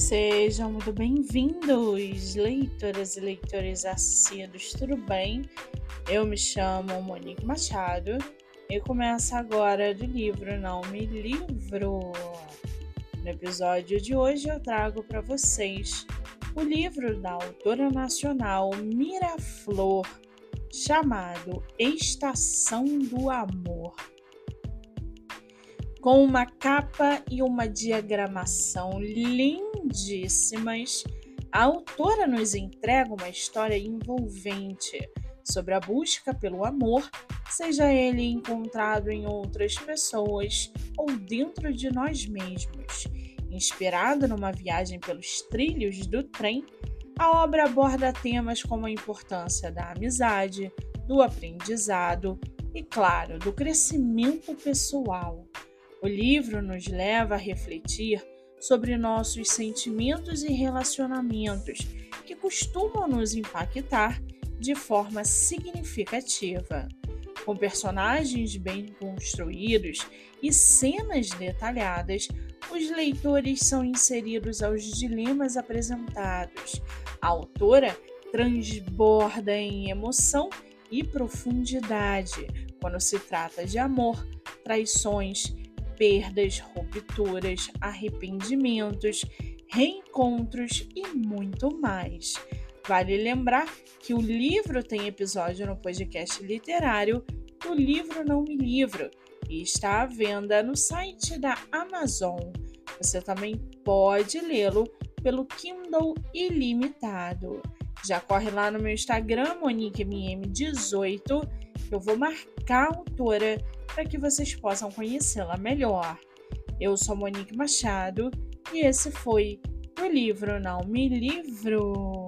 Sejam muito bem-vindos, leitoras e leitores assíduos, tudo bem? Eu me chamo Monique Machado e começo agora do livro Não Me Livro. No episódio de hoje eu trago para vocês o livro da autora nacional Miraflor, chamado Estação do Amor com uma capa e uma diagramação lindíssimas, a autora nos entrega uma história envolvente sobre a busca pelo amor, seja ele encontrado em outras pessoas ou dentro de nós mesmos. Inspirada numa viagem pelos trilhos do trem, a obra aborda temas como a importância da amizade, do aprendizado e, claro, do crescimento pessoal. O livro nos leva a refletir sobre nossos sentimentos e relacionamentos que costumam nos impactar de forma significativa. Com personagens bem construídos e cenas detalhadas, os leitores são inseridos aos dilemas apresentados. A autora transborda em emoção e profundidade quando se trata de amor, traições, perdas, rupturas, arrependimentos, reencontros e muito mais. Vale lembrar que o livro tem episódio no podcast literário O Livro Não Me Livro e está à venda no site da Amazon. Você também pode lê-lo pelo Kindle Ilimitado. Já corre lá no meu Instagram, MoniqueMM18, eu vou marcar a autora para que vocês possam conhecê-la melhor. Eu sou Monique Machado e esse foi o livro Não Me Livro.